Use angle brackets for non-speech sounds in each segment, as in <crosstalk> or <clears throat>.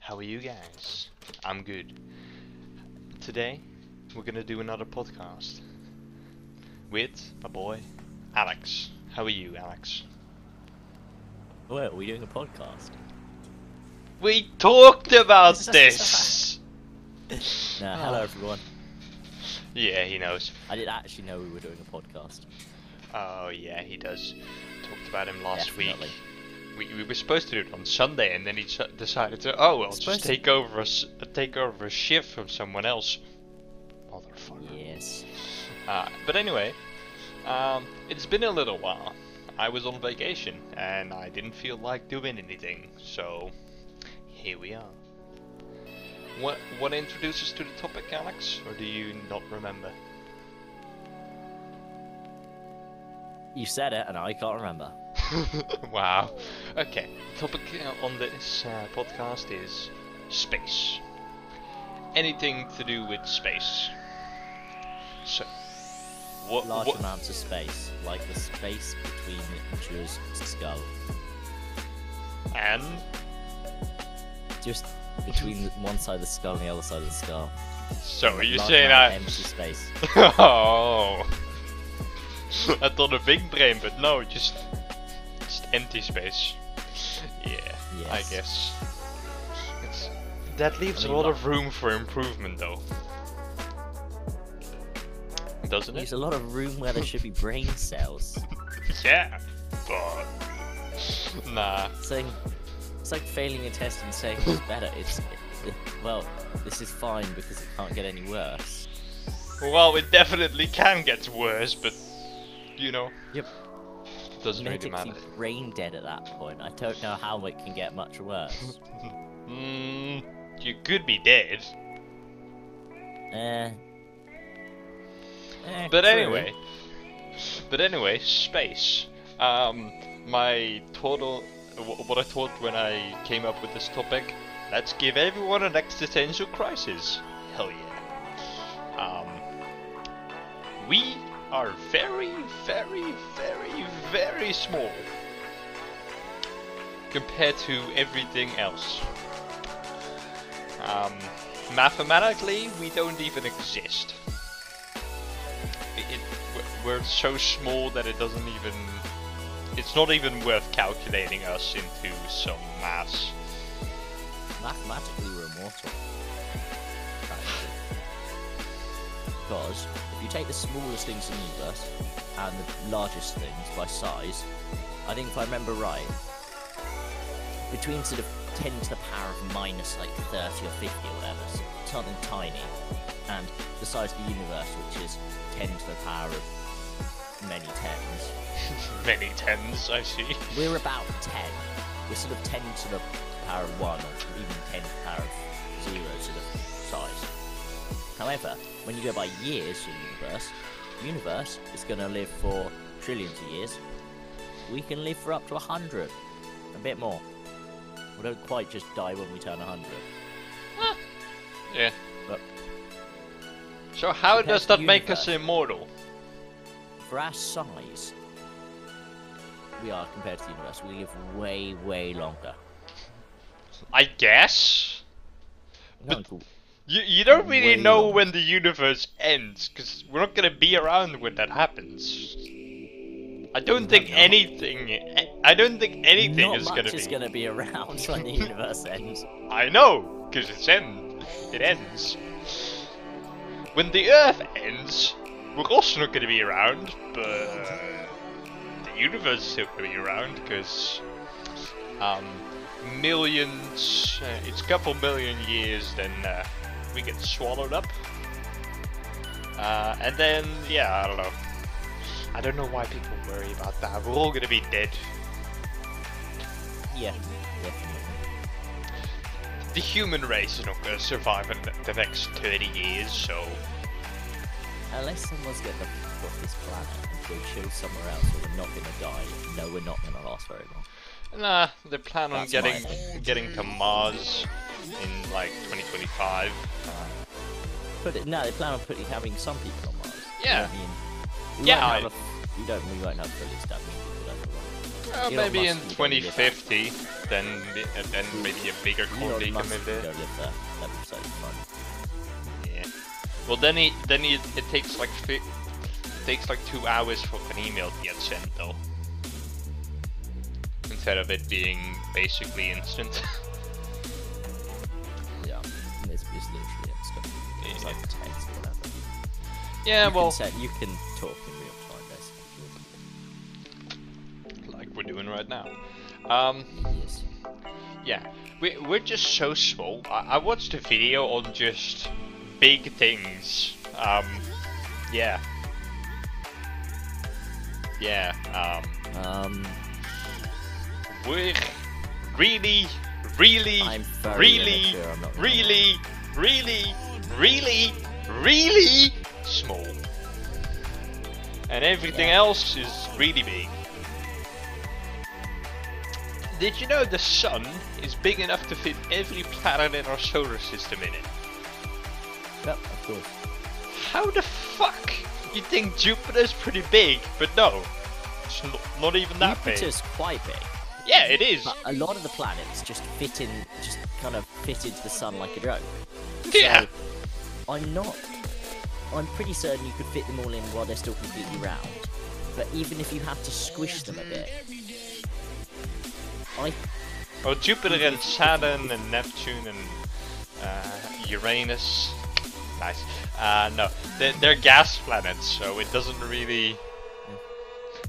How are you guys? I'm good. Today, we're gonna do another podcast with my boy Alex. How are you, Alex? Wait, are we doing a podcast? We talked about <laughs> this. No, hello oh. everyone. yeah, he knows. I didn't actually know we were doing a podcast. Oh yeah, he does. Talked about him last Definitely. week. We, we were supposed to do it on Sunday, and then he decided to. Oh, well, just Supposed to- take over a take over a shift from someone else. Motherfucker. Yes. Uh, but anyway, um, it's been a little while. I was on vacation and I didn't feel like doing anything, so here we are. What what introduces to the topic, Alex, or do you not remember? You said it, and I can't remember. <laughs> wow. Okay. The topic uh, on this uh, podcast is space. Anything to do with space. So, what? Large what amounts of space, like the space between Drew's skull. and Just between one side of the skull and the other side of the skull. so are you Large saying I? empty space. <laughs> oh. <laughs> I thought a big brain, but no, just just empty space. Yeah, I guess. It's, that leaves I a mean, lot of room for improvement, though. Doesn't There's it? There's a lot of room where there should be <laughs> brain cells. yeah, but nah. Saying it's like failing a test and saying it's better. It's it, well, this is fine because it can't get any worse. Well, it definitely can get worse, but you know, Yep. Doesn't really matter. brain dead at that point. I don't know how it can get much worse. <laughs> Mm, you could be dead. Eh. Eh, But true. anyway, but anyway, space. Um, my total, what I thought when I came up with this topic, let's give everyone an existential crisis. Hell yeah. Um, we are very, very, very, very small compared to everything else. Um, mathematically, we don't even exist it, it, we're- so small that it doesn't even it's not even worth calculating us into some mass Mathematically, we're immortal. Because if you take the smallest things in the universe and the largest things by size, I think if I remember right, between sort of 10 to the power of minus like 30 or 50 or whatever, so something tiny, and the size of the universe, which is 10 to the power of many tens, <laughs> many tens i see we're about 10. We're sort of 10 to the power of 1, or even 10 to the power of 0 sort of size. However, when you go by years for the universe, the universe is going to live for trillions of years. We can live for up to 100, a bit more. We don't quite just die when we turn 100. yeah But so how does that the make us immortal for our size, we are compared to the universe. We live way, way longer. i guess We can't go- you, you don't really Way know when the universe ends because we're not gonna be around when that happens i don't think not. anything i don't think anything Not is gonna is be going to be around when the universe ends. I know, because it's end. It ends. When the Earth ends, we're also not going to be around, but the universe is still going to be around because um, millions. Uh, it's a couple million years, then uh, we get swallowed up, uh, and then yeah, I don't know. I don't know why people worry about that. We're all to be dead. Yeah, definitely. the human race is not to survive in the- next 30 years, so Unless someone's to off this planet and go chill somewhere else where we're not to die, no, we're not to last very long. Nah, they plan on That's getting getting to Mars in like 2025. But it, no, they plan on putting having some people on Mars. Yeah. I mean, we Yeah, I- a we don't. We won't have fully established people everywhere. Uh, Elon maybe Musk in would go live 2050, then uh, then maybe a bigger colony can Musk live there. go live there. That'd be so fun. Yeah. Well, then he then he, it takes like it takes like two hours for an email to get sent though. Instead of it being basically instant. <laughs> Yeah, it's, it's literally instant. It's Yeah. like text or whatever. yeah, you well, can set, you can talk in real time basically. like we're doing right now. Um, Yes. yeah, we we're just so small. I, I watched a video on just big things. Um, yeah. Yeah. Um, Um, we're really, really, really, really, really, really, really small. And everything Yeah. else is really big. Did you know the sun is big enough to fit every planet in our solar system in it? Yep, of course. How the fuck? You think Jupiter's pretty big, but no. It's not, not even that big. Jupiter's quite big, Yeah, it is. but a lot of the planets just fit in, just kind of fit into the sun like a. Yeah. So, I'm not. I'm pretty certain you could fit them all in while they're still completely round. But even if you had to squish them a bit, I Well, Jupiter and Saturn and Neptune and uh, Uranus. Nice. Uh, no, they're, they're gas planets, so it doesn't really.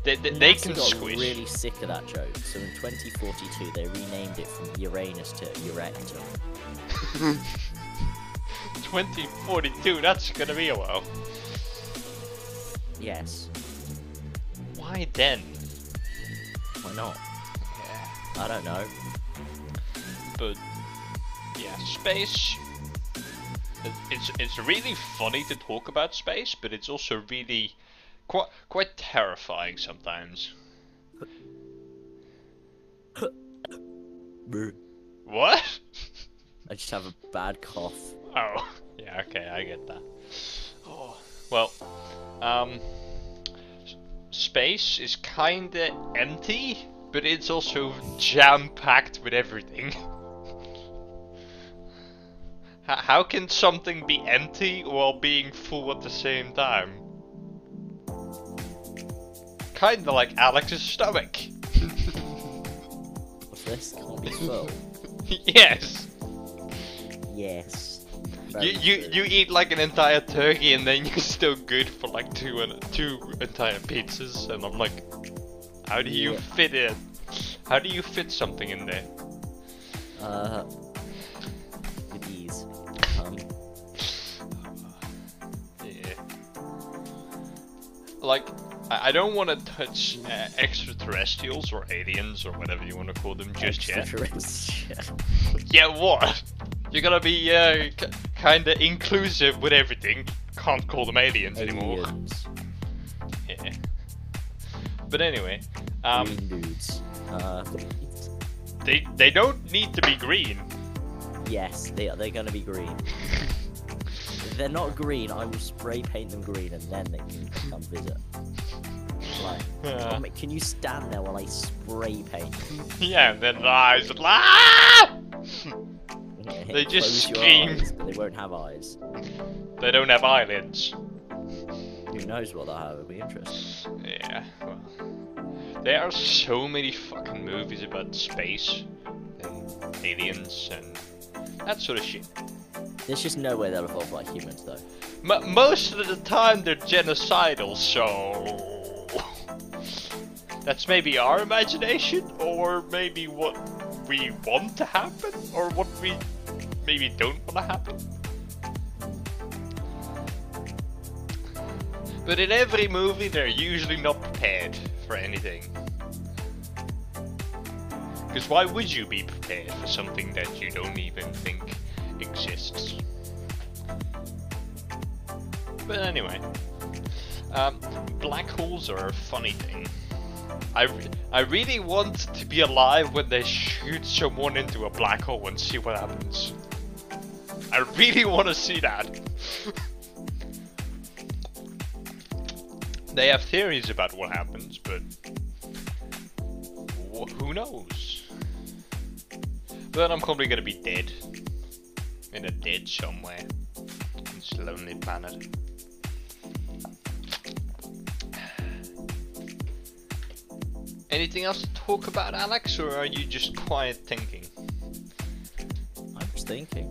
They, they, they NASA can got squish. really sick of that joke. So in 2042, they renamed it from Uranus to Erectum. <laughs> 2042, that's gonna be a while. Yes. Why then? Why not? Yeah. I don't know. But yeah, space. It's it's really funny to talk about space, but it's also really quite quite terrifying sometimes. What? I just have a bad cough. Oh, yeah, okay, I get that. Oh, well, um, space is kinda empty, but it's also jam-packed with everything. <laughs> How can something be empty while being full at the same time? Kinda like Alex's stomach. <laughs> What's this? Can't be full. <laughs> yes. yes. You, you you eat like an entire turkey and then you're still good for like two and two entire pizzas and I'm like, how do you Yeah. fit it? How do you fit something in there? Uh, with ease. Um, Yeah. Like, I, don't want to touch uh, extraterrestrials or aliens or whatever you want to call them just yet. <laughs> Yeah, what? You're gonna be uh, k- kinda inclusive with everything. Can't call them aliens anymore. Aliens. Yeah. But anyway, um, Green dudes. Uh, they they don't need to be green. yes, they are. They're gonna be green. <laughs> if they're not green, I will spray paint them green, and then they can come visit. Like, oh, can you stand there while I spray paint? <laughs> yeah, and then the eyes like, "Ah!" <laughs> They just scream. eyes, they won't have eyes. They don't have eyelids. Who knows what they'll have? It'll be interesting. Yeah, well. There are so many fucking movies about space and aliens and that sort of shit. There's just no way they'll evolve like humans, though. M- most of the time they're genocidal, so that's maybe our imagination, or maybe what we want to happen, or what we maybe don't want to happen. But in every movie, they're usually not prepared for anything. Because why would you be prepared for something that you don't even think exists? But anyway, um, black holes are a funny thing. I, I really want to be alive when they shoot someone into a black hole and see what happens. I really want to see that. they have theories about what happens, but Or who knows? But I'm probably gonna be dead. In a dead somewhere. On this lonely planet. Anything else to talk about, Alex, or are you just quiet thinking? I'm just thinking.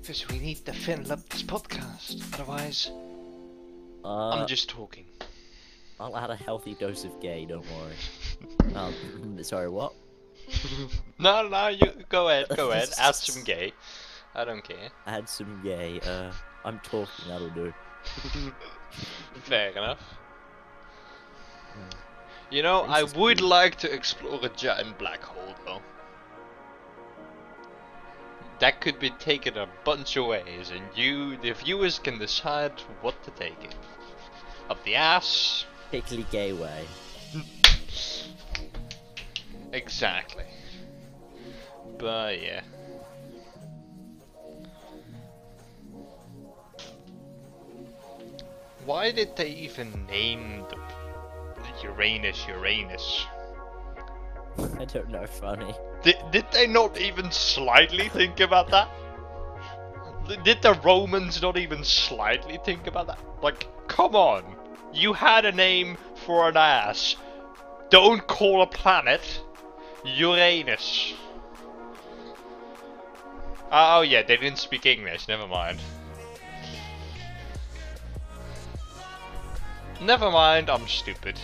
Because we need to fill up this podcast, otherwise, Uh, I'm just talking. I'll add a healthy dose of gay. Don't worry. <laughs> um, <laughs> sorry, what? <laughs> no, no, you go ahead, go ahead. Add some gay. I don't care. Add some gay. Uh, I'm talking. That'll do. Fair enough. You know, I would like to explore a giant black hole, though. That could be taken a bunch of ways, and you, the viewers, can decide what to take it. Up the ass. Particularly gay way. Exactly. But yeah. Why did they even name the Uranus Uranus? <laughs> I don't know. Funny. Did, did they not even slightly think about that? Did the Romans not even slightly think about that? Like, come on. You had a name for an ass. Don't call a planet Uranus. Uh, oh yeah, they didn't speak English, never mind. Never mind, I'm stupid.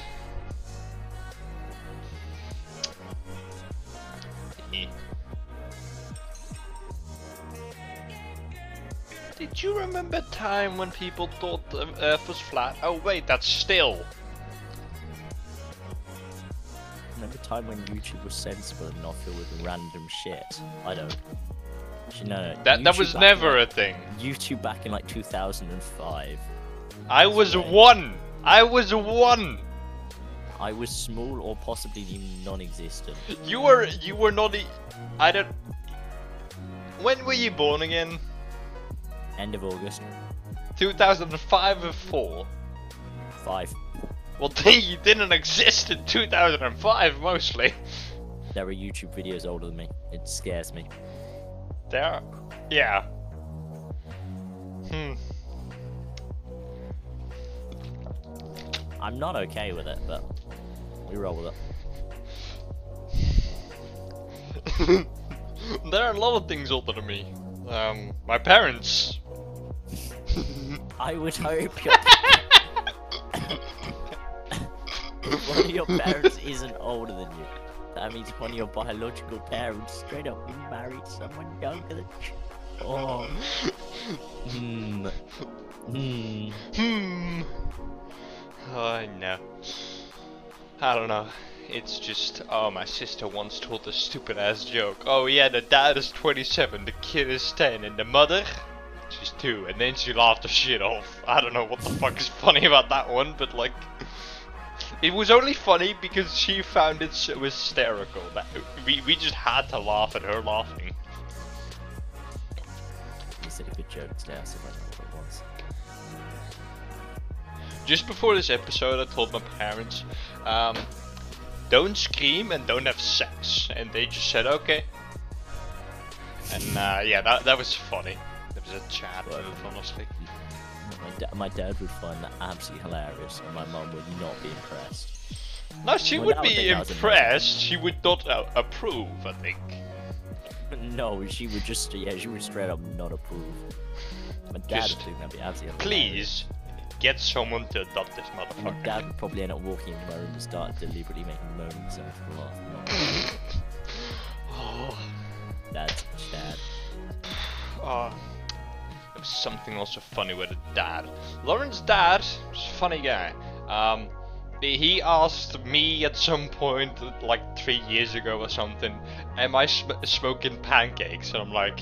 Did you remember a time when people thought the Earth was flat? Oh wait, that's still. Remember the time when YouTube was sensible and not filled with random shit? I don't. Actually, no, no. That that was never in, a thing. YouTube back in like 2005. I was right. one. I was one. I was small or possibly non-existent. You were you were not. E I don't. When were you born again? End of August. 2005 or four? Five. Well, <laughs> they didn't exist in 2005 mostly. There are YouTube videos older than me. It scares me. There, are... yeah. Hmm. I'm not okay with it, but we roll with it. <laughs> there are a lot of things older than me. Um, my parents. I would hope your <coughs> <coughs> one of your parents isn't older than you. That means one of your biological parents straight up married someone younger than you. Oh. Hmm. Hmm. Hmm. Oh no. I don't know. It's just, oh, my sister once told a stupid ass joke. Oh yeah, the dad is 27, the kid is 10, and the mother, she's 2. And then she laughed her shit off. I don't know what the fuck is funny about that one, but like, it was only funny because she found it so hysterical that we, we just had to laugh at her laughing. You said a good joke today, I said don't know what it was. Just before this episode, I told my parents, um, don't scream and don't have sex. And they just said, okay. And uh, yeah, that, that was funny. A chat Well, move, honestly. My, da- my dad would find that absolutely hilarious, and my mum would not be impressed. No, she Well, would be think that was impressed. She would not uh, approve, I think. No, she would just, yeah, she would straight up not approve. My dad Just would think that'd be absolutely hilarious. Please, get someone to adopt this My dad would probably end up walking into my room and start deliberately making sounds for laugh. <laughs> Oh, Dad's dad. oh. There was something also funny with the dad. Lauren's dad was a funny guy. Um, he asked me at some point, like three years ago or something, am I sm- smoking pancakes? And I'm like,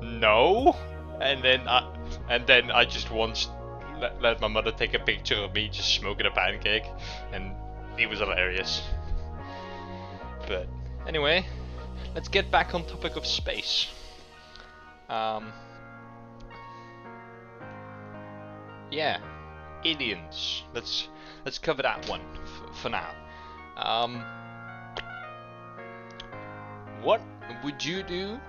no. And then I, and then I just once let, let my mother take a picture of me just smoking a pancake, and it was hilarious. But anyway, let's get back on topic of space. Um, yeah, aliens. Let's let's cover that one f- for now. Um, What would you do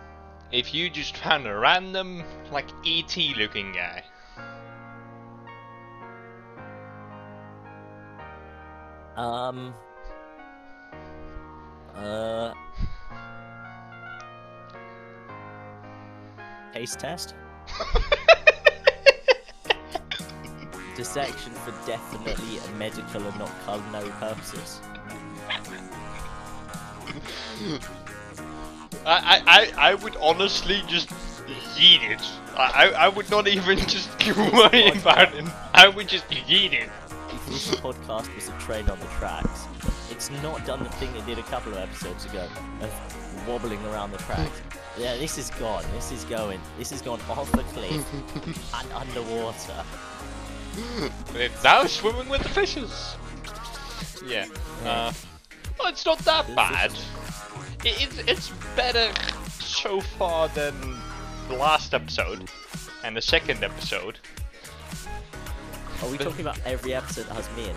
if you just found a random, like, ET looking guy? Um. Uh. <laughs> Taste test. <laughs> Dissection for definitely medical and not culinary purposes. I, I, I would honestly just eat it. I, I, would not even <laughs> just worry about it. I would just eat it. If this podcast was a train on the tracks, it's not done the thing it did a couple of episodes ago of wobbling around the tracks. Yeah, this is gone. This is going. This is gone off the cliff and underwater. It's now swimming with the fishes. Yeah. Uh, well, it's not that bad. It, it's, it's better so far than the last episode and the second episode. Are we talking about every episode that has me in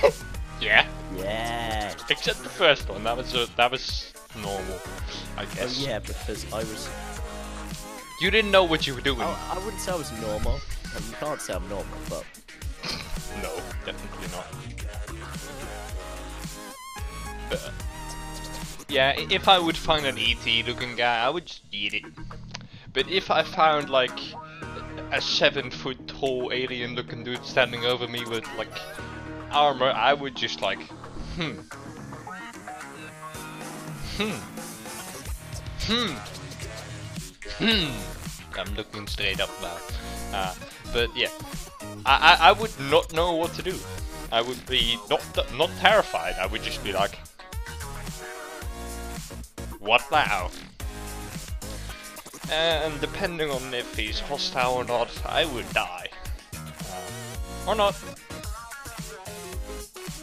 it? <laughs> Yeah. Yeah. Except the first one. That was uh, that was normal, I Oh guess. yeah, because I was. You didn't know what you were doing. I, I wouldn't say I was normal. You can't say I'm normal, but No, definitely not. But, yeah, if I would find an ET looking guy, I would just eat it. But if I found like a seven foot tall alien looking dude standing over me with like armor, I would just like, hmm. Hmm. Hmm. Hmm. I'm looking straight up now. Uh, but yeah, I, I I would not know what to do. I would be not not terrified. I would just be like, what now? And depending on if he's hostile or not, I would die. Uh, or not.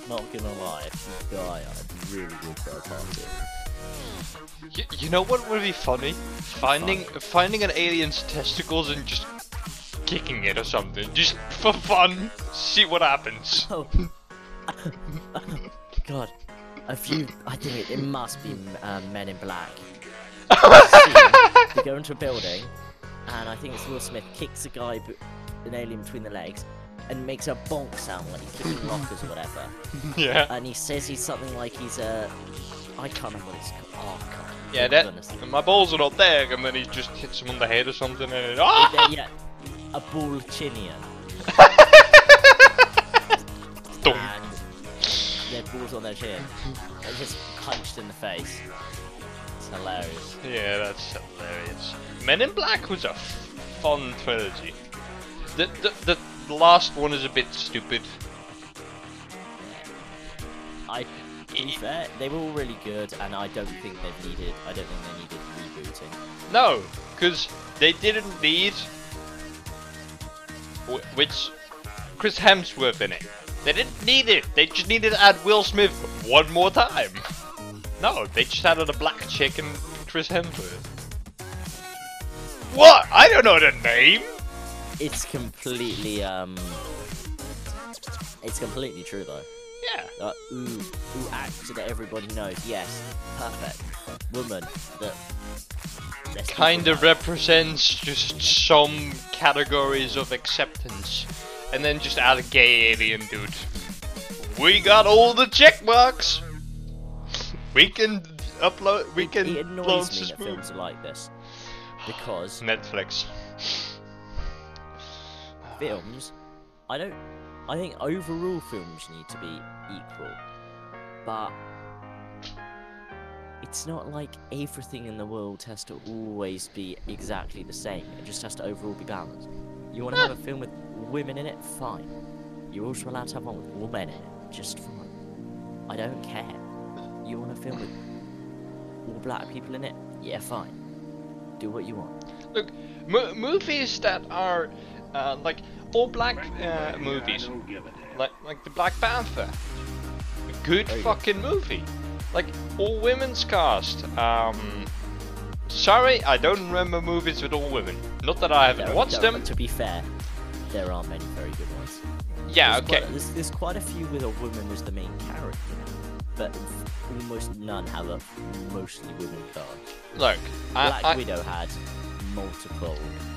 not gonna lie, if you die, I'd really good for a party. Y- you know what would be funny? Finding finding an alien's testicles and just kicking it or something, just for fun. See what happens. <laughs> Oh. <laughs> God. A few. I think it, it must be um, Men in Black. Scene, you go into a building, and I think it's Will Smith kicks a guy, an alien between the legs, and makes a bonk sound like he's kicking lockers or whatever. <laughs> yeah. And he says he's something like he's a. I can't remember what it's called. Oh, God. Yeah, that my balls are not there, and then he just hits him on the head or something, and it, Yeah, ah! yeah, a Ballchinian. <laughs> And their balls on their chin. They're just punched in the face. It's hilarious. Yeah, that's hilarious. Men in Black was a f- fun trilogy. The, the the last one is a bit stupid. I, to be fair, they were all really good, and I don't think they needed. I don't think they needed rebooting. No, because they didn't need which Chris Hemsworth in it. They didn't need it. They just needed to add Will Smith one more time. <laughs> No, they just added a black chick and Chris Hemsworth. What? I don't know the name. It's completely um. It's completely true though. Yeah. Uh, ooh, ooh, actor that everybody knows. Yes, perfect. Woman that. kind of represents just some categories of acceptance, and then just add a gay alien dude. We got all the check marks. We can upload. We It- can It annoys me that films are like this because <sighs> Netflix. <sighs> films, I don't. I think overall films need to be equal, but it's not like everything in the world has to always be exactly the same. It just has to overall be balanced. You want to have a film with women in it, fine. You're also allowed to have one with all men in it, just fine. I don't care. You want a film with all black people in it, yeah, fine. Do what you want. Look, mo- movies that are uh, like all black uh, movies, like like the Black Panther, a good There you go. fucking movie. Like all women's cast. Um, sorry, I don't remember movies with all women. Not that I haven't There- watched there- them. To be fair, there are many very good ones. Yeah, There's okay. Quite, there's, there's quite a few with a woman as the main character. but almost none have a mostly women cast. Look, Black I, I, Widow had multiple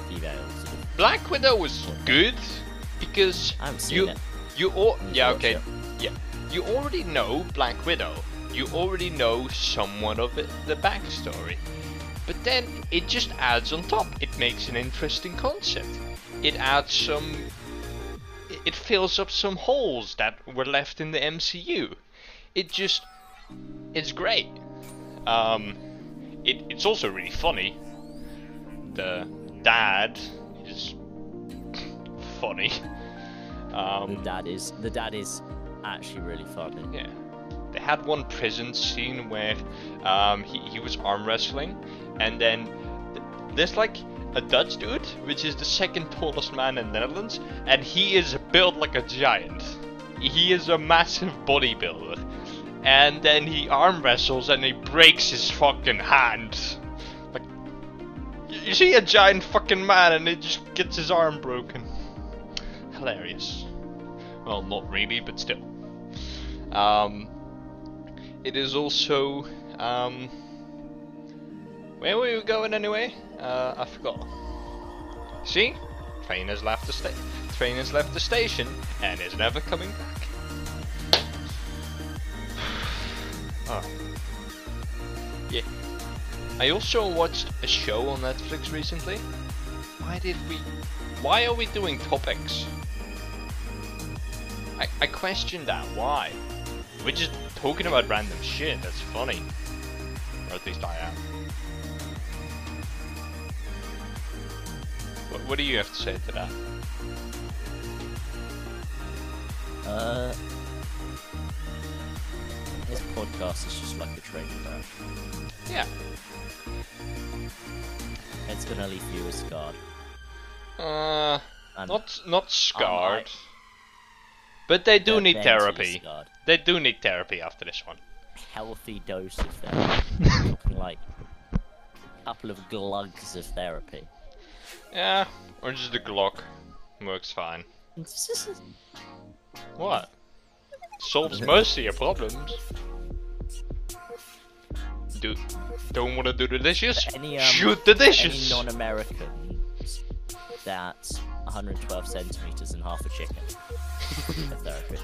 females. Black Widow was good because I haven't seen you it. you all I need to yeah okay yeah you already know Black Widow. You already know somewhat of it, the backstory, but then it just adds on top. It makes an interesting concept. It adds some. It fills up some holes that were left in the MCU. It just it's great. Um, it, it's also really funny. The dad is funny. The Um, dad is the dad is actually really funny. yeah. They had one prison scene where um, he, he was arm wrestling, and then th- there's like a Dutch dude, which is the second tallest man in the Netherlands, and he is built like a giant. He is a massive bodybuilder. And then he arm wrestles and he breaks his fucking hand. Like, y- you see a giant fucking man and he just gets his arm broken. Hilarious. Well, not really, but still. Um, it is also um, where were we going anyway? Uh, I forgot. See, train has left the sta- train has left the station and is never coming back. oh. <sighs> I also watched a show on Netflix recently. Why did we? Why are we doing topics? I, I question that. Why? We're just talking about random shit. That's funny. Or at least I am. What, what do you have to say to that? Uh, this podcast is just like a train crash. Yeah. It's gonna leave you as scarred. Uh, And not not scarred. might- But they do need meant to be therapy. They do need therapy after this one. Healthy dose of therapy. <laughs> Like a couple of glugs of therapy. Yeah, or just the Glock. Works fine. What? Solves most of your problems. Do don't want to do the dishes? Any, um, Shoot the Any dishes. non-Americans that's 112 centimeters and half a chicken. <laughs>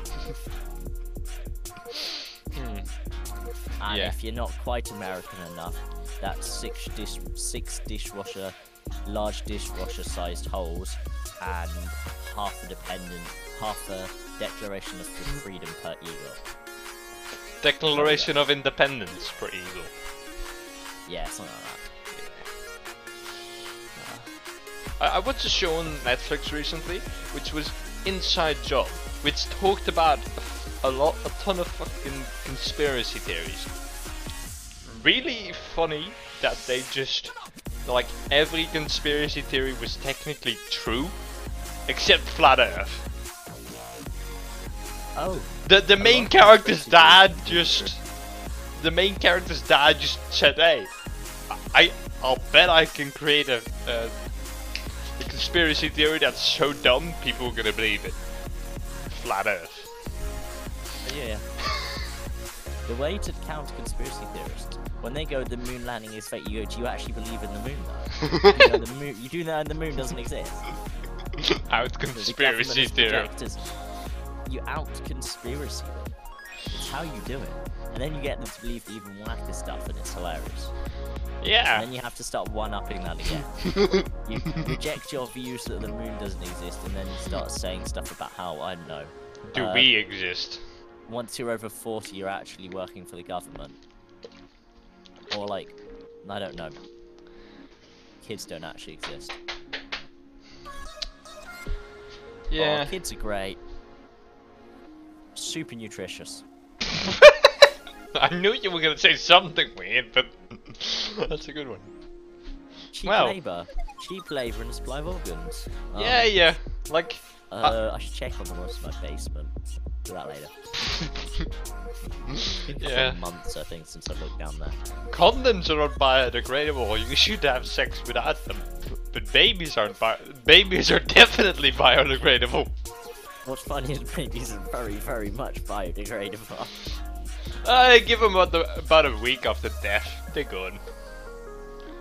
Hmm. And Yeah. if you're not quite American enough, that's six dish six dishwasher, large dishwasher sized holes, and half a dependent, half a declaration of freedom per eagle. Declaration of Independence per Eagle. Yeah, something like that. Uh, I, I watched a show on Netflix recently, which was Inside Job, which talked about a lot, a ton of fucking conspiracy theories. Really funny that they just, like, every conspiracy theory was technically true, except flat Earth. Oh, The the main character's dad just the main character's dad just said, "Hey, I I'll bet I can create a, a, a conspiracy theory that's so dumb people are gonna believe it." Flat Earth. Oh, yeah. the way to counter conspiracy theorists, when they go, the moon landing is fake, you go, do you actually believe in the moon though? you, know, the <laughs> moon, you do know the moon doesn't exist. Out The conspiracy government theory. Has projected- You out conspiracy them. It's how you do it. And then you get them to believe the even wacker stuff and it's hilarious. Yeah. And then you have to start one-upping that again. <laughs> you reject your views that the moon doesn't exist and then you start saying stuff about how, I don't know, Do uh, we exist? once you're over 40 you're actually working for the government. Or like, I don't know. Kids don't actually exist. Yeah. Oh, kids are great. Super nutritious. <laughs> I knew you were gonna say something weird, but <laughs> that's a good one. Cheap Well. labour. Cheap labour and supply of organs. Um, yeah, yeah. Like Uh, I should check on the rest of my basement. Do that later. <laughs> Yeah. months, I think, since I looked down there. Condoms are not biodegradable. You should have sex without them. But babies aren't. Bi- babies are definitely biodegradable. What's funny is babies are very, very much biodegradable. I give them about, the, about a week after death. They're gone.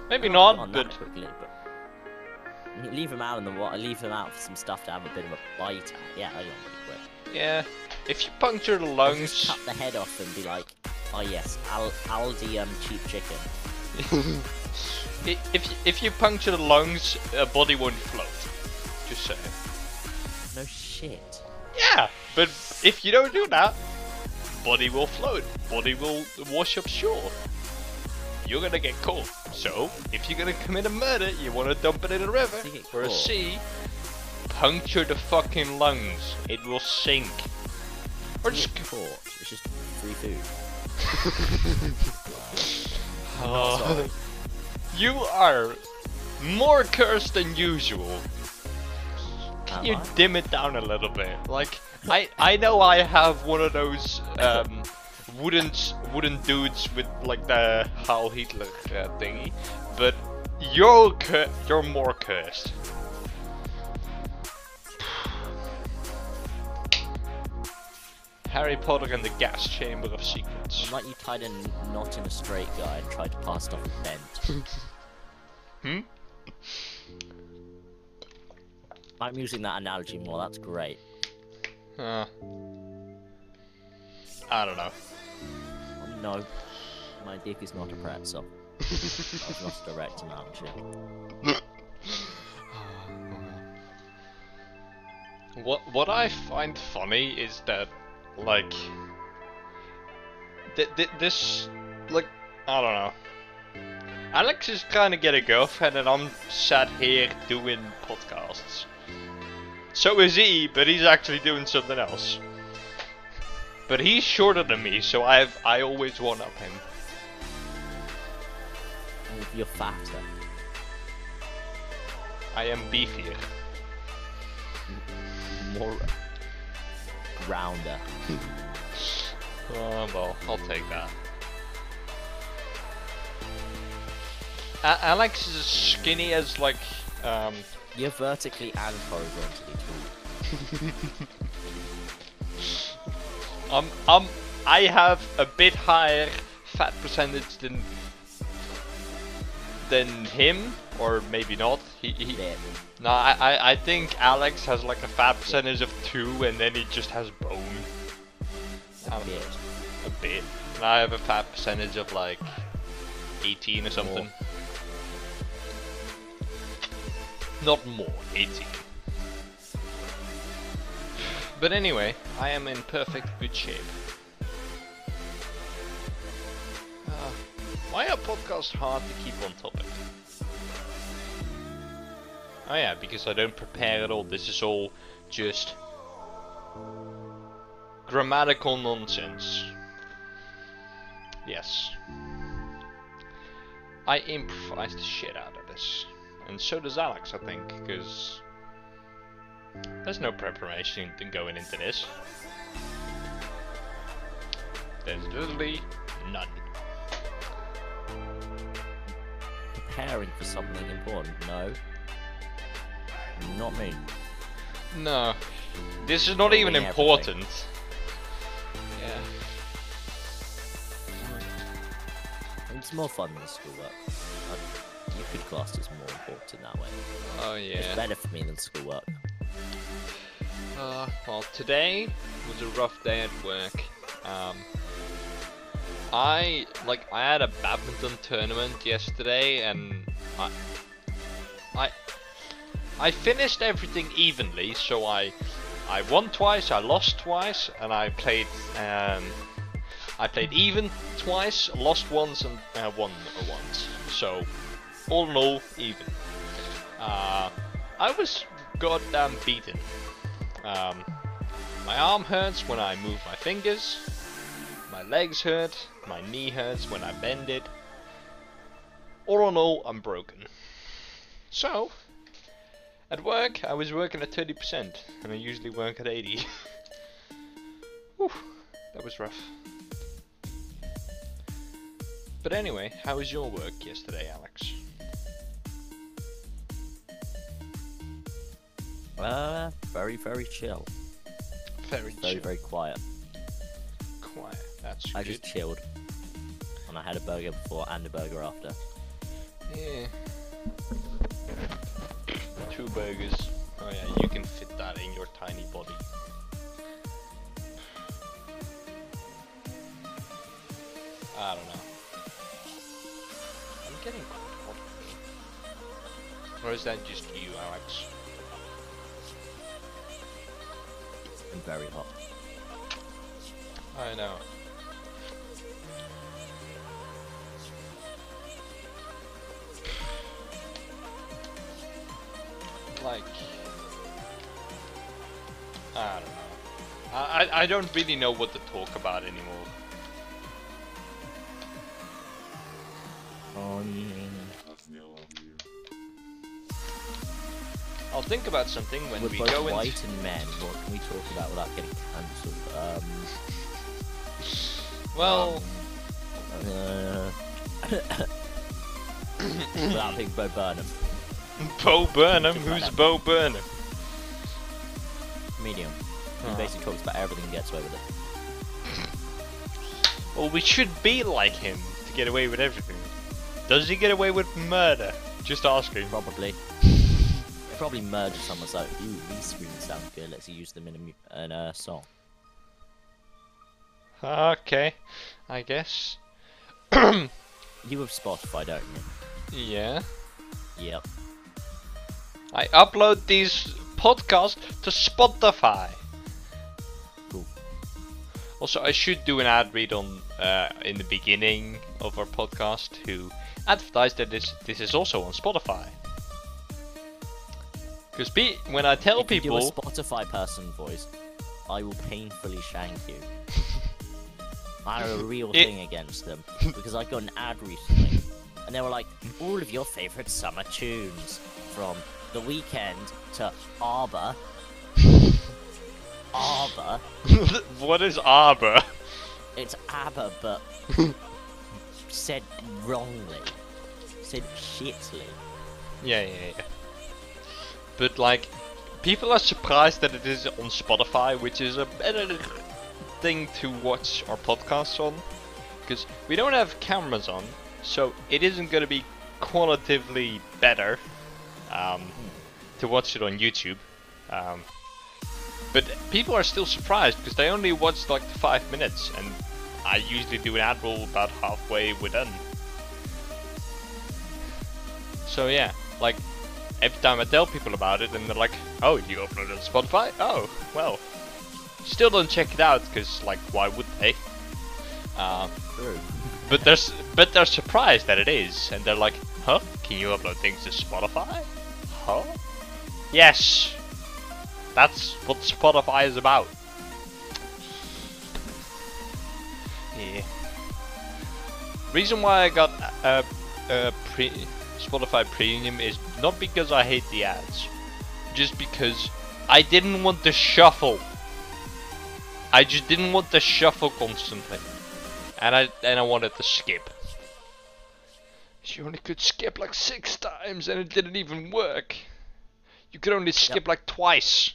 Maybe not, Not but quickly, but leave them out in the water. Leave them out for some stuff to have a bit of a bite at. Yeah, pretty quick. yeah. If you puncture the lungs, cut the head off and be like, oh yes, Al Aldi um cheap chicken. <laughs> if if you puncture the lungs, a body won't float. Just saying. No shit. Yeah, but if you don't do that, body will float. Body will wash up shore. You're gonna get caught. So, if you're gonna commit a murder, you wanna dump it in a river or a sea. Puncture the fucking lungs. It will sink. Or just caught. It's just free food. <laughs> Oh, you are more cursed than usual. Can you dim it down a little bit? Like, I I know I have one of those um, wooden wooden dudes with like the Heil Hitler uh, thingy, but you're cur- you're more cursed. Harry Potter and the gas chamber of secrets. Like you tied a knot in a straight guy and tried to pass it off as bent. <laughs> Hmm? I'm using that analogy more. That's great. Uh, I don't know. No, my dick is not a pretzel. <laughs> Not a direct analogy. What what I find funny is that like th- th- this like I don't know. Alex is trying to get a girlfriend and I'm sat here doing podcasts. So is he, but he's actually doing something else. But he's shorter than me, so I've I always one up him. You're fatter. I am beefier. More rounder. <laughs> Oh, well, I'll take that. Alex is as skinny as like, um, You're vertically and horizontally tall. um, um, I have a bit higher fat percentage than than him, or maybe not. He, he Bit. no, I, I, I think Alex has like a fat percentage of two, and then he just has bone A Um, bit. a bit. And I have a fat percentage of like 18 or something. Not more, 18. But anyway, I am in perfect good shape. Uh, why are podcasts hard to keep on topic? Oh yeah, because I don't prepare at all. This is all just grammatical nonsense. Yes. I improvised the shit out of this. And so does Alex, I think, because there's no preparation in going into this. There's literally none. Preparing for something important. No. Not me. No. This is not even Doing everything. important. Yeah. It's more fun than schoolwork. You could class as more important that way. Oh yeah. It's better for me than schoolwork. Uh, well, today was a rough day at work. Um, I like I had a badminton tournament yesterday, and I, I, I finished everything evenly. So I, I won twice, I lost twice, and I played um, I played even twice, lost once, and uh, won once. So all all, even. Uh, I was goddamn beaten. Um, my arm hurts when I move my fingers. My legs hurt. My knee hurts when I bend it. All in all, I'm broken. So, at work, I was working at 30%, and I usually work at 80. <laughs> Whew, that was rough. But anyway, how was your work yesterday, Alex? Uh, very, very chill. Very Very, chill, very quiet. quiet. That's true. I good. just chilled. And I had a burger before and a burger after. Yeah. Two burgers. Oh yeah, you can fit that in your tiny body. I don't know. I'm getting hot. Or is that just you, Alex? Very hot. I know. Like, I don't know. I I don't really know what to talk about anymore. Think about something when we're we both go into. white and men. What can we talk about without getting cancelled? Well, Um, uh, <coughs> without being Bo Burnham. Bo Burnham. Who's. Bo Burnham? Medium. He Oh. basically talks about everything and gets away with it. Well, we should be like him to get away with everything. Does he get away with murder? Just asking. Probably. Probably murdered someone so, ooh, these screams sound good, let's use them in a, in a song. Okay, I guess. <clears throat> You have Spotify, don't you? yeah. Yep. I upload these podcasts to Spotify. Cool. Also, I should do an ad read on uh, in the beginning of our podcast to advertise that this this is also on Spotify. Because pe- when I tell if you do a people, Spotify person voice, I will painfully shank you. <laughs> I have a real It- thing against them because I got an ad recently, and they were like, all of your favorite summer tunes from The Weeknd to Arbor. <laughs> Arbor. what is Arbor? It's ABBA, but <laughs> said wrongly. Said shitly. Yeah, yeah, yeah. But like, people are surprised that it is on Spotify, which is a better thing to watch our podcasts on, because we don't have cameras on, so it isn't going to be qualitatively better um, to watch it on YouTube. Um, but people are still surprised because they only watch like five minutes, and I usually do an ad roll about halfway we're done. So yeah, like every time I tell people about it, and they're like, "Oh, you upload it on Spotify? Oh, well." Still don't check it out because, like, why would they? Uh, but they're but they're surprised that it is, and they're like, "Huh? Can you upload things to Spotify? Huh? Yes, that's what Spotify is about." Yeah. Reason why I got a, uh, pre Spotify Premium is not because I hate the ads, just because I didn't want to shuffle. I just didn't want to shuffle constantly, and I and I wanted to skip. You only could skip like six times, and it didn't even work. You could only skip like twice.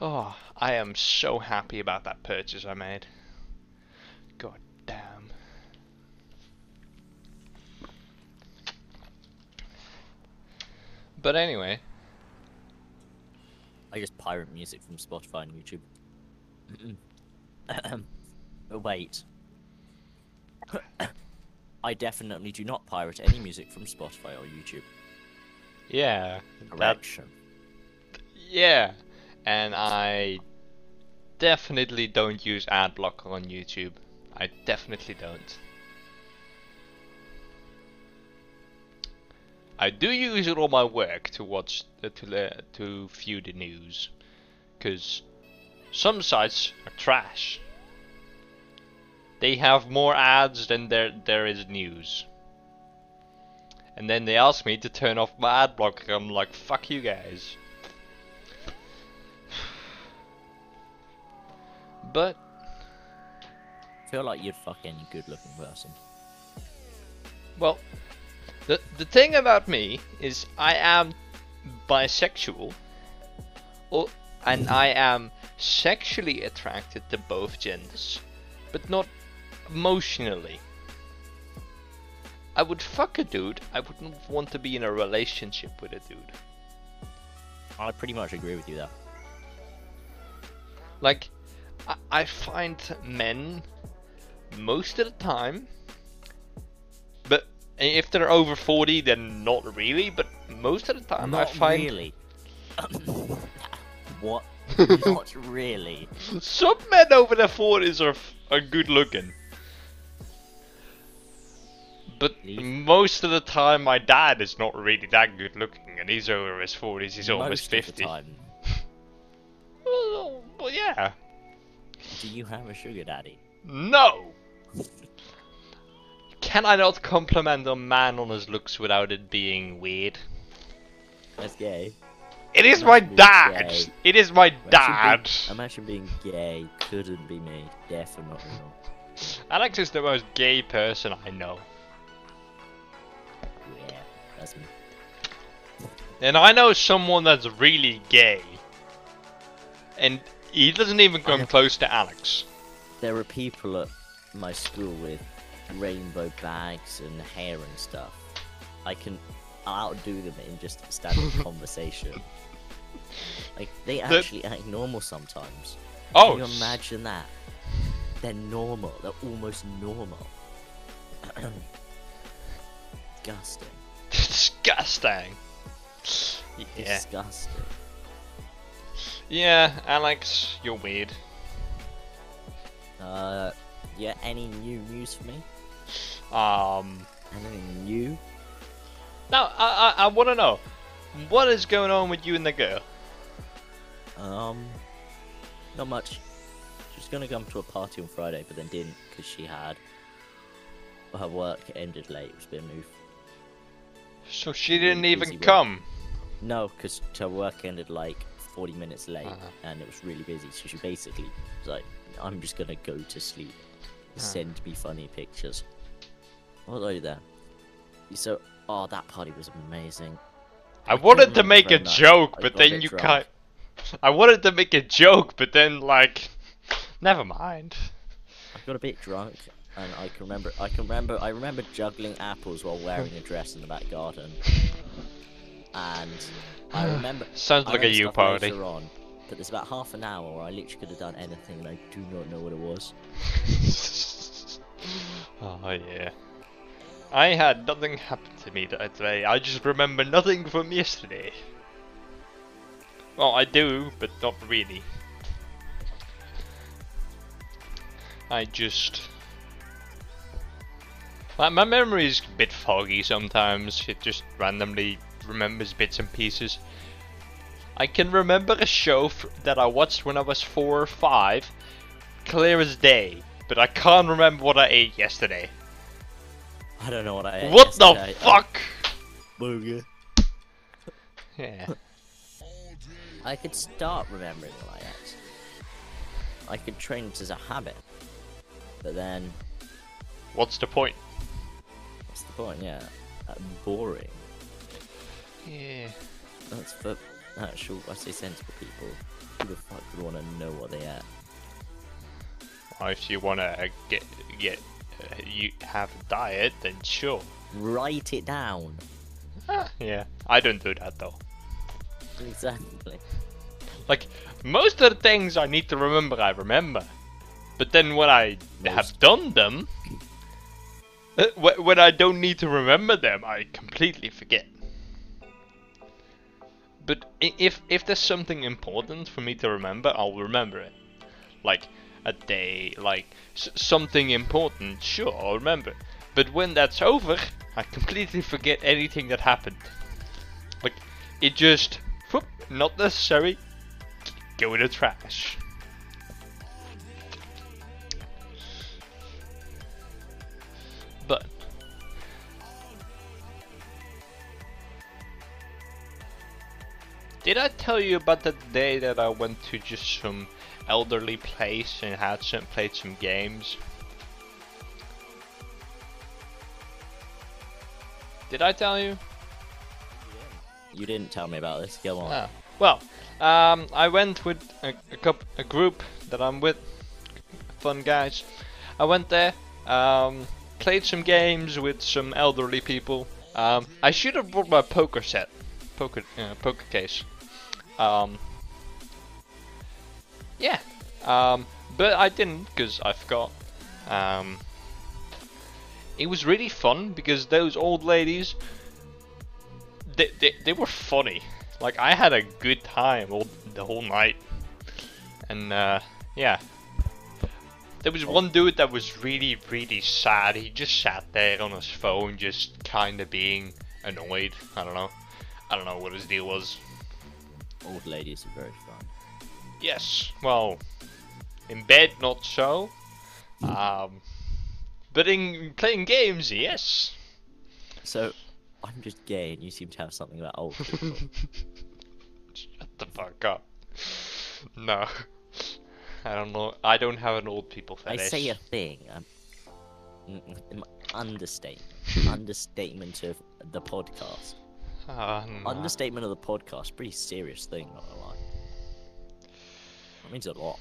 Oh, I am so happy about that purchase I made. But anyway, I just pirate music from Spotify and YouTube. <clears throat> <coughs> Oh, wait. <coughs> I definitely do not pirate any music from Spotify or YouTube. yeah, that, yeah, and I definitely don't use ad blocker on YouTube. I definitely don't. I do use it on my work to watch uh, to uh, to view the news, because some sites are trash. They have more ads than there there is news. And then they ask me to turn off my ad blocker. I'm like, fuck you guys. <sighs> But I feel like you're fucking good looking person. Well, the the thing about me is I am bisexual, or, and I am sexually attracted to both genders, but not emotionally. I would fuck a dude, I wouldn't want to be in a relationship with a dude. I pretty much agree with you there. Like, I, I find men most of the time, if they're over 40, then not really, but most of the time Not I find really. <coughs> what? <laughs> Not really. some men over their 40s are, are good looking. But most of the time, my dad is not really that good looking, and he's over his 40s, he's almost Most of 50. the time. <laughs> Well, well, yeah. Do you have a sugar daddy? No! <laughs> Can I not compliment a man on his looks without it being weird? That's gay. It is my dad! gay. It is my dad! being- Imagine being gay. Couldn't be me. Definitely not. Alex is the most gay person I know. Yeah, that's me. And I know someone that's really gay. And he doesn't even come close to Alex. There are people at my school with rainbow bags and hair and stuff. I can outdo them in just standard <laughs> conversation. Like they The- actually act normal sometimes. Oh, Can you imagine that? They're normal. They're almost normal. <clears throat> Disgusting. disgusting. Yeah. Disgusting. Yeah, Alex, you're weird. Uh, yeah. Any new news for me? Um, Anything new? now I I, I want to know what is going on with you and the girl. Um, not much. She was gonna come to a party on Friday, but then didn't because she had her work ended late. It was a bit move. So she didn't Really even work. come. No, because her work ended like 40 minutes late, Uh-huh. and it was really busy. So she basically was like, "I'm just gonna go to sleep. Send me funny pictures." What are you there? So, oh, that party was amazing. I can't wanted to make a much. joke, I but then you drunk. can't. <laughs> I wanted to make a joke, but then like, <laughs> never mind. I got a bit drunk, and I can remember. I can remember. I remember juggling apples while wearing a dress in the back garden. And I <sighs> remember. Sounds I like a you party. on, but there's about half an hour where I literally could have done anything, and I do not know what it was. <laughs> oh yeah. I had nothing happen to me that day. I just remember nothing from yesterday. Well, I do, but not really. I just. My, my memory is a bit foggy sometimes. It just randomly remembers bits and pieces. I can remember a show that I watched when I was four or five, clear as day, but I can't remember what I ate yesterday. I don't know what I. what the yesterday. fuck? Burger. Yeah. I could start remembering what I ate. I could train it as a habit, but then What's the point? what's the point? Yeah, uh, boring. Yeah. That's for actual, I say sensible people. Who the fuck would want to know what they ate? Well, if you wanna uh, get get you have a diet, then sure. Write it down. Ah, yeah. I don't do that though. Exactly. Like most of the things I need to remember, I remember. But then when I have done them, uh, when I don't need to remember them, I completely forget. But if if there's something important for me to remember, I'll remember it. Like a day, like something important, sure, I'll remember. But when that's over, I completely forget anything that happened. Like it just, whoop, not necessary, go in the trash. But did I tell you about the day that I went to just some elderly place and had some played some games? Did I tell you? You didn't tell me about this. Go on. Ah. Well, um, I went with a, a, a group that I'm with, fun guys. I went there, um, played some games with some elderly people. Um, I should have brought my poker set, poker uh, poker case. Yeah, um, but I didn't because I forgot. Um, it was really fun because those old ladies, they, they, they were funny. Like I had a good time all, the whole night, and uh, yeah. There was one dude that was really, really sad. He just sat there on his phone, just kind of being annoyed. I don't know. I don't know what his deal was. Old ladies are very fun. Yes, well, in bed not so. Um, but in playing games, yes. So, I'm just gay, and you seem to have something about old people. <laughs> Shut the fuck up. No. I don't know. I don't have an old people fetish. I say a thing. Um, mm, mm, understatement. <laughs> understatement of the podcast. Ah, nah. Understatement of the podcast. Pretty serious thing, not gonna lie. That means a lot.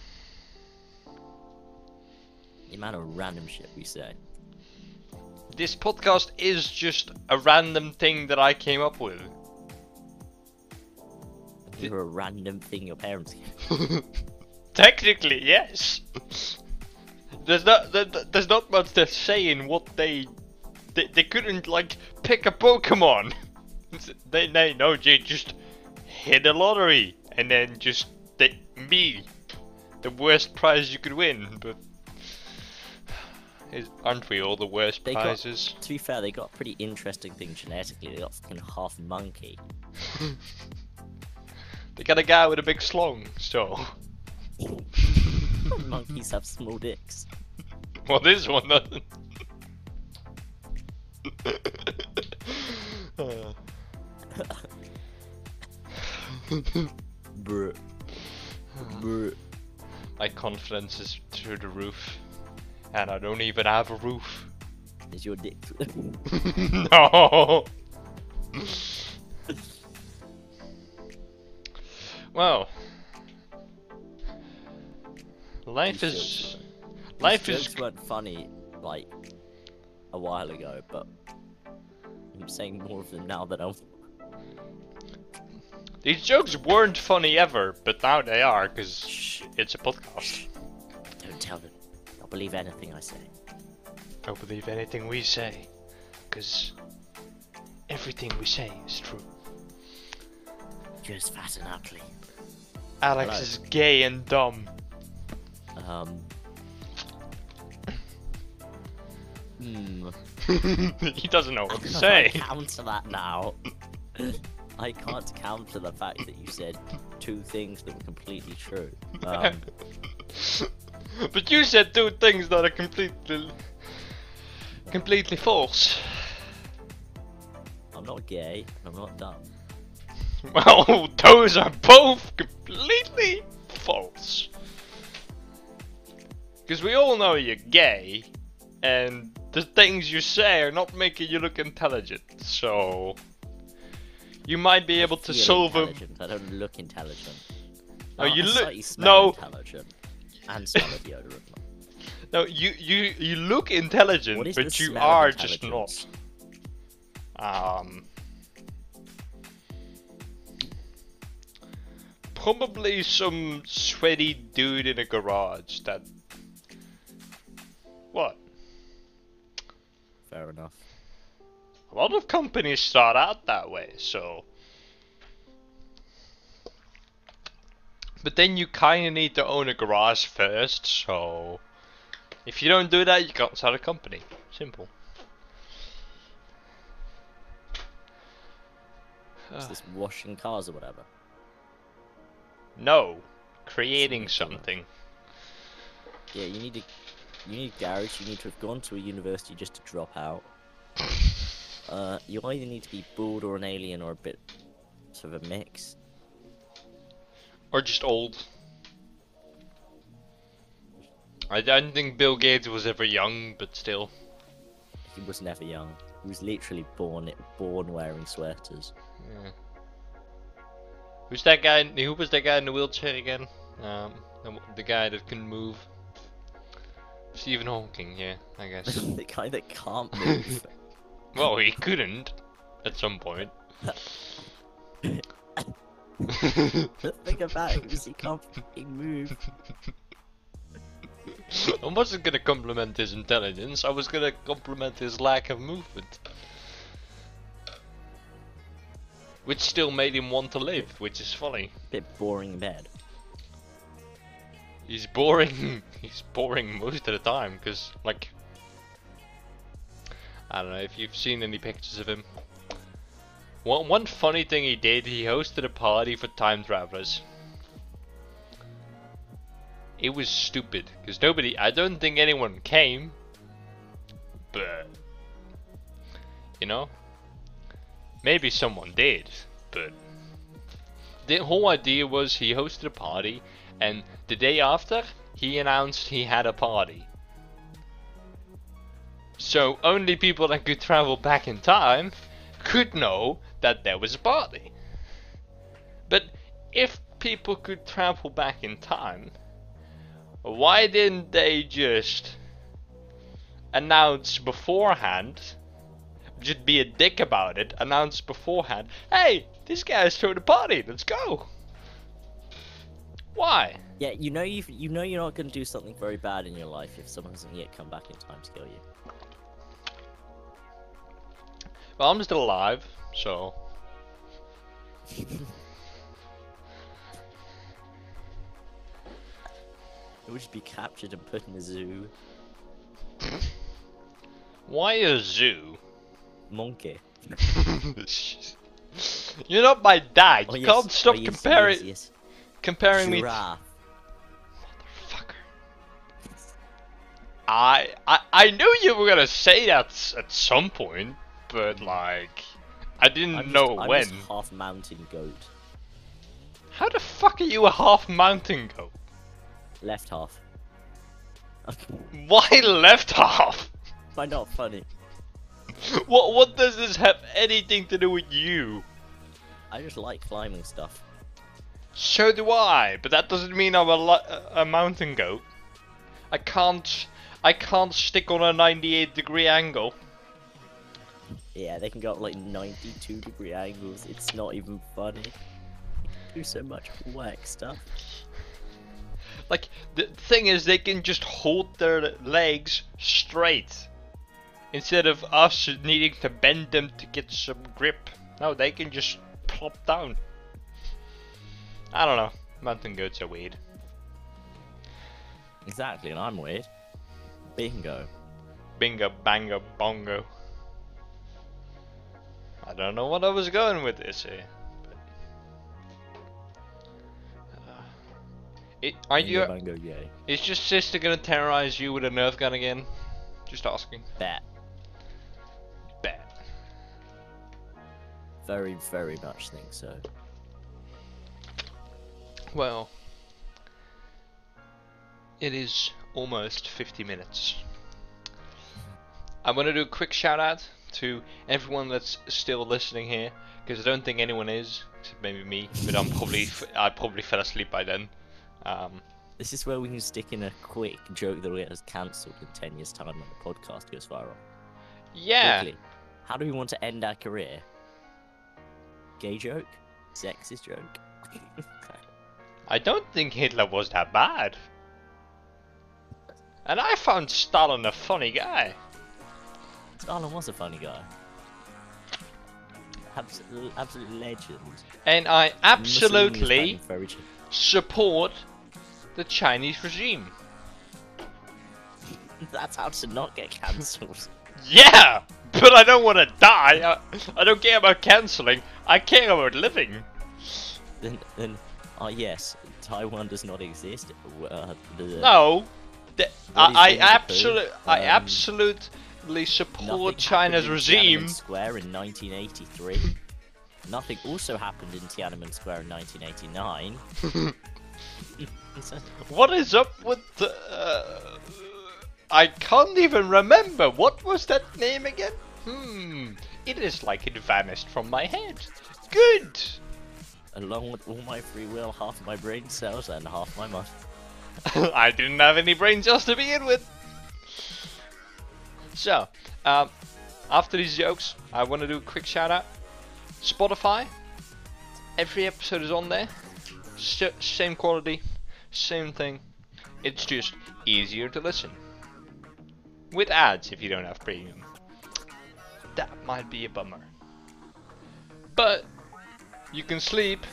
The amount of random shit we say. This podcast is just a random thing that I came up with. You're a random thing your parents <laughs> Technically, yes. There's not there, there's not much to say in what they they, they couldn't like pick a Pokemon. <laughs> they they no they just hit a lottery and then just they, me the worst prize you could win, but is, aren't we all the worst They got- prizes? To be fair, they got a pretty interesting thing genetically. They got fucking half monkey. <laughs> They got a guy with a big slong, so <laughs> Monkeys have small dicks. <laughs> well this one doesn't. Uh. Bruh. <sighs> Bruh. My confidence is through the roof. And I don't even have a roof. Is your dick? <laughs> <laughs> no! well. Life is. Life These is. weren't funny like a while ago, but I'm saying more of them now that I'm. These jokes weren't funny ever, but now they are, because it's a podcast. Don't tell them. I'll believe anything I say. Don't believe anything we say, because everything we say is true. You're just fat and ugly. Alex Hello. is gay and dumb. Um. <laughs> Hmm. <laughs> he doesn't know what to <laughs> I say. can't counter that now. I can't counter the fact that you said two things that were completely true. <laughs> Um, but you said two things that are completely, completely false. I'm not gay. and I'm not dumb. <laughs> Well, those are both completely false. Because we all know you're gay, and the things you say are not making you look intelligent. So you might be able to solve them. I don't look intelligent. Oh, you I look- smell no. intelligent. And smell of deodorant. <laughs> No, you you you look intelligent, What is the but you are just not. Um. Probably some sweaty dude in a garage that. What? Fair enough. A lot of companies start out that way, so. But then you kind of need to own a garage first, so. If you don't do that, you can't start a company. Simple. Is this washing cars or whatever? No, creating Something something. Yeah, you need to. You need garage. You need to have gone to a university just to drop out. <laughs> Uh, you either need to be bald or an alien or a bit sort of a mix. Or just old. I don't think Bill Gates was ever young, but still. He was never young. He was literally born born wearing sweaters. Yeah. Who's that guy? Who was that guy in the wheelchair again? Um, the, the guy that couldn't move. Stephen Hawking, yeah, I guess. <laughs> the guy that can't <laughs> move. Well, he couldn't at some point. <laughs> the thing about him is he can't fucking move. I wasn't gonna compliment his intelligence, I was gonna compliment his lack of movement. Which still made him want to live, which is funny. Bit boring bed. He's boring, <laughs> he's boring most of the time, because, like... I don't know if you've seen any pictures of him. One, one funny thing he did, he hosted a party for time travelers. It was stupid, because nobody, I don't think anyone came, but, you know, maybe someone did, but the whole idea was he hosted a party, and the day after, he announced he had a party. So only people that could travel back in time could know that there was a party. But if people could travel back in time, why didn't they just announce beforehand? Just be a dick about it. Announce beforehand. Hey, this guy's throwing a party. Let's go. Why? Yeah, you know you you know you're not gonna do something very bad in your life if someone hasn't yet come back in time to kill you. Well, I'm still alive, so. <laughs> It would just be captured and put in a zoo. Why a zoo? Monkey. <laughs> You're not my dad. Oh, you yes. can't stop oh, yes, comparing yes, yes. comparing me. Giraffe. Motherfucker. I, I I knew you were gonna say that at some point, but hmm. like, I didn't I'm know just, when. I'm half mountain goat. How the fuck are you a half mountain goat? Left half. Why left half? <laughs> Why not funny? <laughs> What what does this have anything to do with you? I just like climbing stuff. So do I, but that doesn't mean I'm a, a mountain goat. I can't I can't stick on a 98 degree angle. Yeah, they can go up like 92 degree angles. It's not even funny. Do so much whack stuff. Like the thing is, they can just hold their legs straight instead of us needing to bend them to get some grip. No, they can just plop down. I don't know. Mountain goats are weird. Exactly, and I'm weird. Bingo. Bingo, bango, bongo. I don't know what I was going with this here. But... Uh, it, are you? Bango, yay. Is your sister gonna terrorize you with a Nerf gun again? Just asking. Bet. Bet. Very, very much think so. Well, it is almost 50 minutes. I want to do a quick shout out to everyone that's still listening here, because I don't think anyone is, except maybe me. But I'm probably f- I probably fell asleep by then. Um, This is where we can stick in a quick joke that we get us cancelled in 10 years' time when the podcast goes viral. yeah, Quickly, how do we want to end our career? Gay joke? Sexist joke? <laughs> I don't think Hitler was that bad. And I found Stalin a funny guy. Stalin was a funny guy. Absolute, absolute legend. And I absolutely fighting for each- support the Chinese regime. <laughs> That's how to not get cancelled. Yeah, but I don't want to die. I, I don't care about cancelling. I care about living. then, then, ah yes, Taiwan does not exist. Uh, the- No, the, I, I Winnie the absolutely, I Um, absolutely support Nothing China's regime. Tiananmen Square in 1983. Nothing also happened in Tiananmen Square in 1989. <laughs> What is up with the? Uh, I can't even remember. What was that name again? Hmm. It is like it vanished from my head. Good. along with all my free will, half my brain cells, and half my money. <laughs> I didn't have any brain cells to begin with. So, um, after these jokes, I want to do a quick shout out. Spotify. Every episode is on there. S same quality, same thing. It's just easier to listen. With ads if you don't have premium. That might be a bummer. But you can sleep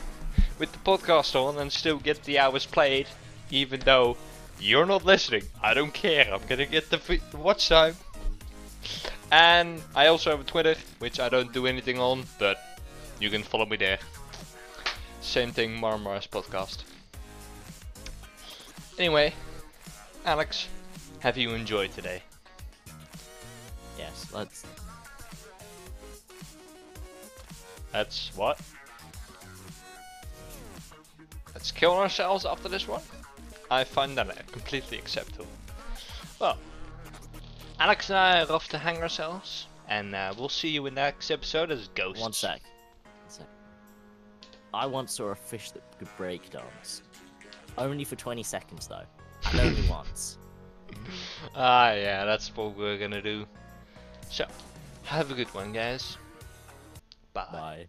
with the podcast on and still get the hours played, even though you're not listening. I don't care. I'm gonna get the, the watch time. And I also have a Twitter, which I don't do anything on, but you can follow me there. Same thing, Marmaris podcast. Anyway, Alex, have you enjoyed today? Yes, let's. That's what? Let's kill ourselves after this one? I find that completely acceptable. Well, Alex and I are off to hang ourselves, and uh, we'll see you in the next episode as ghosts. One sec. One sec. I once saw a fish that could break dance. Only for 20 seconds though. And only <laughs> once. Ah, yeah, that's what we're gonna do. So, have a good one, guys. Bye. Bye.